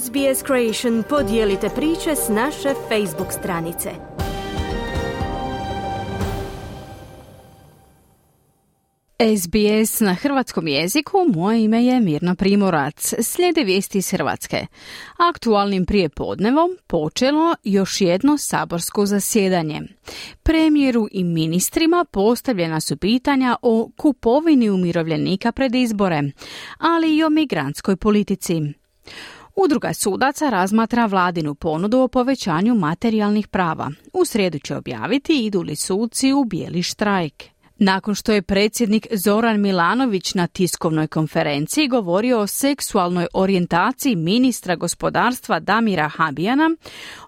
SBS Creation podijelite priče s naše Facebook stranice. SBS na hrvatskom jeziku, moje ime je Mirna Primorac. Slijede vijesti iz Hrvatske. Aktualnim prijepodnevom počelo još jedno saborsko zasjedanje. Premijeru i ministrima postavljena su pitanja o kupovini umirovljenika pred izbore, ali i o migrantskoj politici. Udruga sudaca razmatra vladinu ponudu o povećanju materijalnih prava. U srijedu će objaviti idu li suci u bijeli štrajk. Nakon što je predsjednik Zoran Milanović na tiskovnoj konferenciji govorio o seksualnoj orijentaciji ministra gospodarstva Damira Habijana,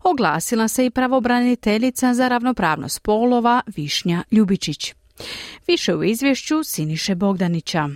oglasila se i pravobraniteljica za ravnopravnost spolova Višnja Ljubičić. Više u izvješću Siniše Bogdanića.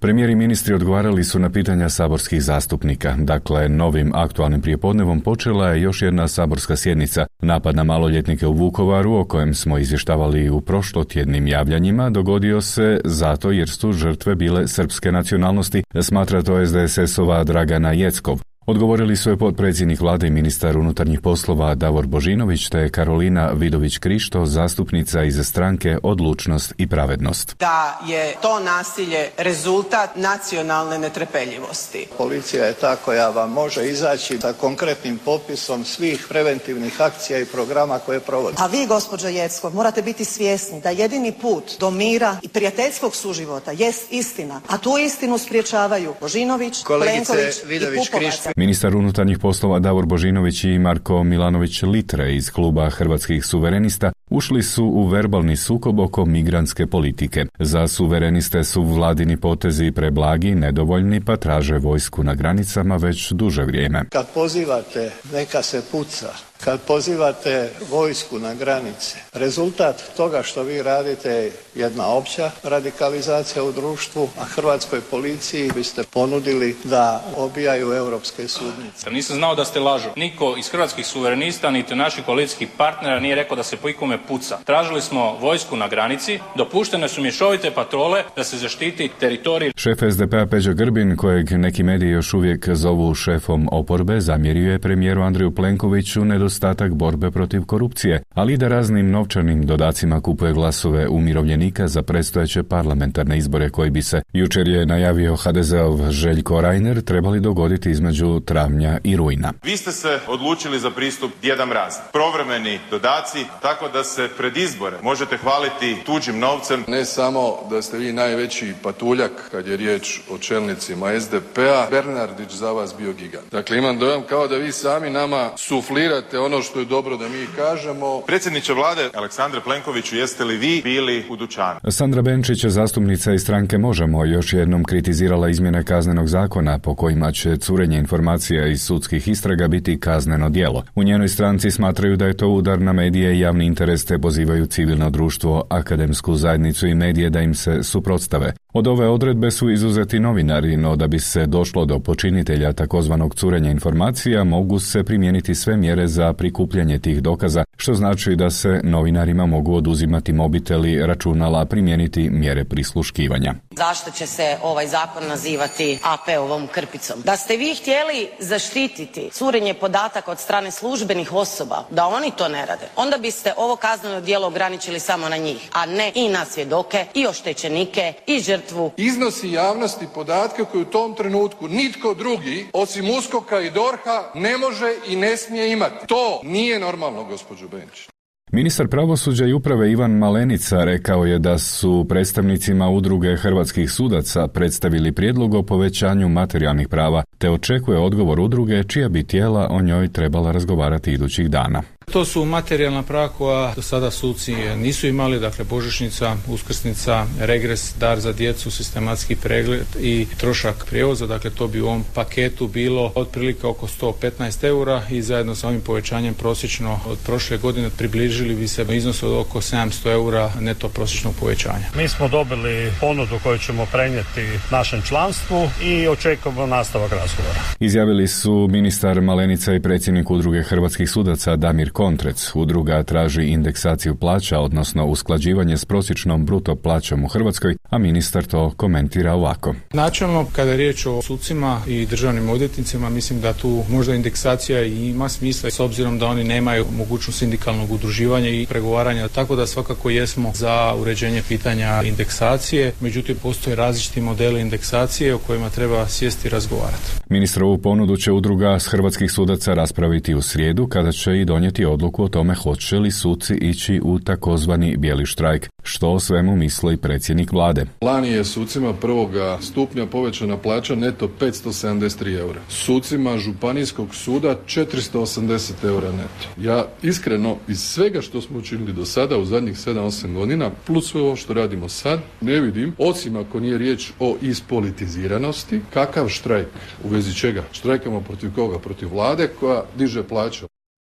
Premijer i ministri odgovarali su na pitanja saborskih zastupnika. Dakle, novim aktualnim prijepodnevom počela je još jedna saborska sjednica. Napad na maloljetnike u Vukovaru, o kojem smo izvještavali u prošlotjednim javljanjima, dogodio se zato jer su žrtve bile srpske nacionalnosti, smatra to SDSS-ova Dragana Jeckov. Odgovorili su je potpredsjednik vlade i ministar unutarnjih poslova Davor Božinović te Karolina Vidović-Krišto, zastupnica iz stranke Odlučnost i pravednost. Da je to nasilje rezultat nacionalne netrepeljivosti. Policija je ta koja vam može izaći sa konkretnim popisom svih preventivnih akcija i programa koje provodi. A vi, gospođo Jeckov, morate biti svjesni da jedini put do mira i prijateljskog suživota jest istina, a tu istinu spriječavaju Božinović, Plenković i Pupovac. Ministar unutarnjih poslova Davor Božinović i Marko Milanović Litre iz kluba Hrvatskih suverenista ušli su u verbalni sukob oko migrantske politike. Za suvereniste su vladini potezi preblagi, nedovoljni, pa traže vojsku na granicama već duže vrijeme. Kad pozivate neka se puca, kad pozivate vojsku na granice, rezultat toga što vi radite je jedna opća radikalizacija u društvu, a hrvatskoj policiji biste ponudili da obijaju europske sudnice. Nisam znao da ste lažu. Niko iz hrvatskih suverenista, niti naših koalicijskih partnera nije rekao da se po ikome puca. Tražili smo vojsku na granici, dopuštene su mješovite patrole da se zaštiti teritorij. Šef SDP-a Peđa Grbin, kojeg neki mediji još uvijek zovu šefom oporbe, zamjerio je premijeru Andriju Plenkoviću nedostatak borbe protiv korupcije, ali i da raznim novčanim dodacima kupuje glasove umirovljenika za predstojeće parlamentarne izbore koji bi se, jučer je najavio HDZ-ov Željko Reiner, trebali dogoditi između travnja i rujna. Vi ste se odlučili za pristup Djeda Mraz. Provremeni dodaci, tako da se pred izbore možete hvaliti tuđim novcem. Ne samo da ste vi najveći patuljak kad je riječ o čelnicima SDP-a, Bernardić za vas bio gigant. Dakle, imam dojam kao da vi sami nama suflirate ono što je dobro da mi kažemo. Predsjedniče vlade Aleksandre Plenkoviću, jeste li vi bili u dućanu? Sandra Benčić, zastupnica iz stranke Možemo, još jednom kritizirala izmjene kaznenog zakona po kojima će curenje informacija iz sudskih istraga biti kazneno djelo. U njenoj stranci smatraju da je to udar na medije i javni interes te pozivaju civilno društvo, akademsku zajednicu i medije da im se suprotstave. Od ove odredbe su izuzeti novinari, no da bi se došlo do počinitelja takozvanog curenja informacija, mogu se primijeniti sve mjere za prikupljanje tih dokaza, što znači da se novinarima mogu oduzimati mobiteli, računala, primijeniti mjere prisluškivanja. Zašto će se ovaj zakon nazivati AP-ovom krpicom? Da ste vi htjeli zaštititi curenje podataka od strane službenih osoba, da oni to ne rade, onda biste ovo kazneno djelo ograničili samo na njih, a ne i na svjedoke, i oštećenike, i žrtvu. Iznosi javnosti podatke koje u tom trenutku nitko drugi, osim Uskoka i Dorha, ne može i ne smije imati. To nije normalno, gospođo Benčić. Ministar pravosuđa i uprave Ivan Malenica rekao je da su predstavnicima udruge hrvatskih sudaca predstavili prijedlog o povećanju materijalnih prava, te očekuje odgovor udruge čija bi tijela o njoj trebala razgovarati idućih dana. To su materijalna prava koja do sada suci nisu imali, dakle božićnica, uskrsnica, regres, dar za djecu, sistematski pregled i trošak prijevoza, dakle to bi u ovom paketu bilo otprilike oko 115 eura i zajedno sa ovim povećanjem prosječno od prošle godine približili bi se iznos od oko 700 eura neto prosječnog povećanja. Mi smo dobili ponudu koju ćemo prenijeti našem članstvu i očekujemo nastavak razgovora. Izjavili su ministar Malenica i predsjednik udruge hrvatskih sudaca Damir Kontrec. Udruga traži indeksaciju plaća, odnosno usklađivanje s prosječnom bruto plaćom u Hrvatskoj, a ministar to komentira ovako. Načelno, kada je riječ o sucima i državnim odvjetnicima, mislim da tu možda indeksacija ima smisla s obzirom da oni nemaju mogućnost sindikalnog udruživanja i pregovaranja, tako da svakako jesmo za uređenje pitanja indeksacije, međutim postoje različiti modeli indeksacije o kojima treba sjesti i razgovarati. Ministrovu ponudu će udruga s hrvatskih sudaca raspraviti u srijedu kada će i donijeti odluku o tome hoće li suci ići u takozvani bijeli štrajk, što o svemu misli predsjednik vlade. Lani je sucima prvoga stupnja povećana plaća neto 573 eura. Sucima županijskog suda 480 eura neto. Ja iskreno iz svega što smo učinili do sada u zadnjih 7-8 godina, plus sve ovo što radimo sad, ne vidim, osim ako nije riječ o ispolitiziranosti, kakav štrajk, u vezi čega? Štrajkamo protiv koga? Protiv vlade koja diže plaću.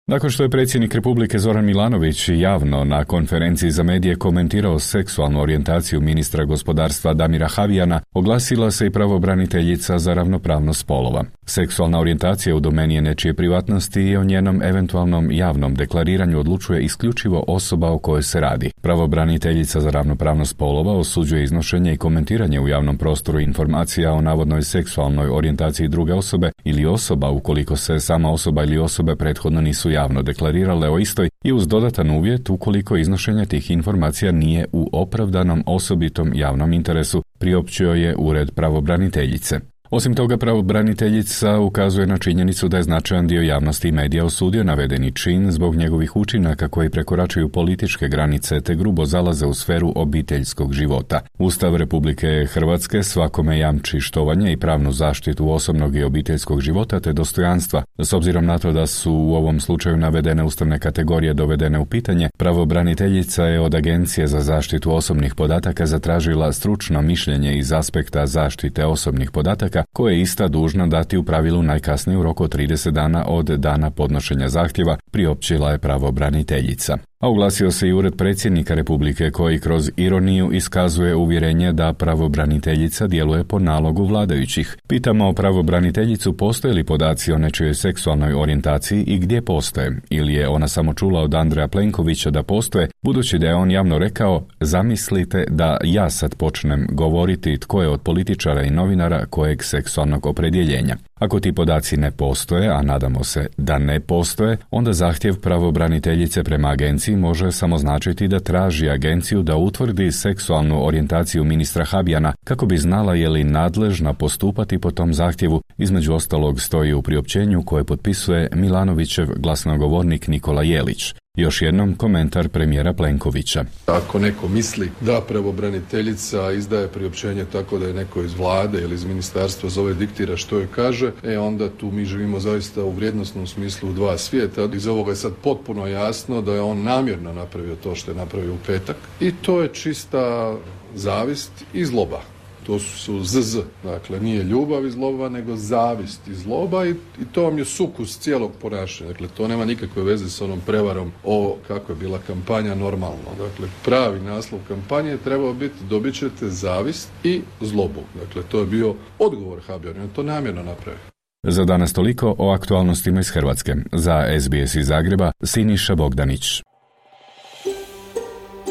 Nakon što je predsjednik Republike Zoran Milanović javno na konferenciji za medije komentirao seksualnu orijentaciju ministra gospodarstva Damira Havijana, oglasila se i pravobraniteljica za ravnopravnost spolova. Seksualna orijentacija u domeni je nečije privatnosti i o njenom eventualnom javnom deklariranju odlučuje isključivo osoba o kojoj se radi. Pravobraniteljica za ravnopravnost spolova osuđuje iznošenje i komentiranje u javnom prostoru informacija o navodnoj seksualnoj orijentaciji druge osobe ili osoba ukoliko se sama osoba ili osobe prethodno nisu javno deklarirale o istoj i uz dodatan uvjet ukoliko iznošenje tih informacija nije u opravdanom osobitom javnom interesu, priopćio je ured pravobraniteljice. Osim toga, pravobraniteljica ukazuje na činjenicu da je značajan dio javnosti i medija osudio navedeni čin zbog njegovih učinaka koji prekoračuju političke granice te grubo zalaze u sferu obiteljskog života. Ustav Republike Hrvatske svakome jamči štovanje i pravnu zaštitu osobnog i obiteljskog života te dostojanstva. S obzirom na to da su u ovom slučaju navedene ustavne kategorije dovedene u pitanje, pravobraniteljica je od Agencije za zaštitu osobnih podataka zatražila stručno mišljenje iz aspekta zaštite osobnih podataka koje je ista dužna dati u pravilu najkasnije u roku od 30 dana od dana podnošenja zahtjeva, priopćila je pravobraniteljica. A uglasio se i ured predsjednika Republike koji kroz ironiju iskazuje uvjerenje da pravobraniteljica djeluje po nalogu vladajućih. Pitamo pravobraniteljicu postoje li podaci o nečijoj seksualnoj orijentaciji i gdje postoje, ili je ona samo čula od Andreja Plenkovića da postoje, budući da je on javno rekao zamislite da ja sad počnem govoriti tko je od političara i novinara kojeg seksualnog opredjeljenja. Ako ti podaci ne postoje, a nadamo se da ne postoje, onda zahtjev pravobraniteljice prema agenciji može samo značiti da traži agenciju da utvrdi seksualnu orijentaciju ministra Habijana kako bi znala je li nadležna postupati po tom zahtjevu, između ostalog stoji u priopćenju koje potpisuje Milanovićev glasnogovornik Nikola Jelić. Još jednom komentar premijera Plenkovića. Ako neko misli da pravobraniteljica izdaje priopćenje tako da je neko iz vlade ili iz ministarstva zove diktira što je kaže, e onda tu mi živimo zaista u vrijednostnom smislu u dva svijeta. Iz ovoga je sad potpuno jasno da je on namjerno napravio to što je napravio u petak i to je čista zavist i zloba to su ZZ, dakle nije ljubav iz lova, nego zavist iz zloba i, i to vam je sukus cijelog ponašanja. Dakle, to nema nikakve veze s onom prevarom o kako je bila kampanja normalno. Dakle, pravi naslov kampanje je trebao biti dobit ćete zavist i zlobu. Dakle, to je bio odgovor Habjan, on to namjerno napravio. Za danas toliko o aktualnostima iz Hrvatske. Za SBS iz Zagreba, Siniša Bogdanić.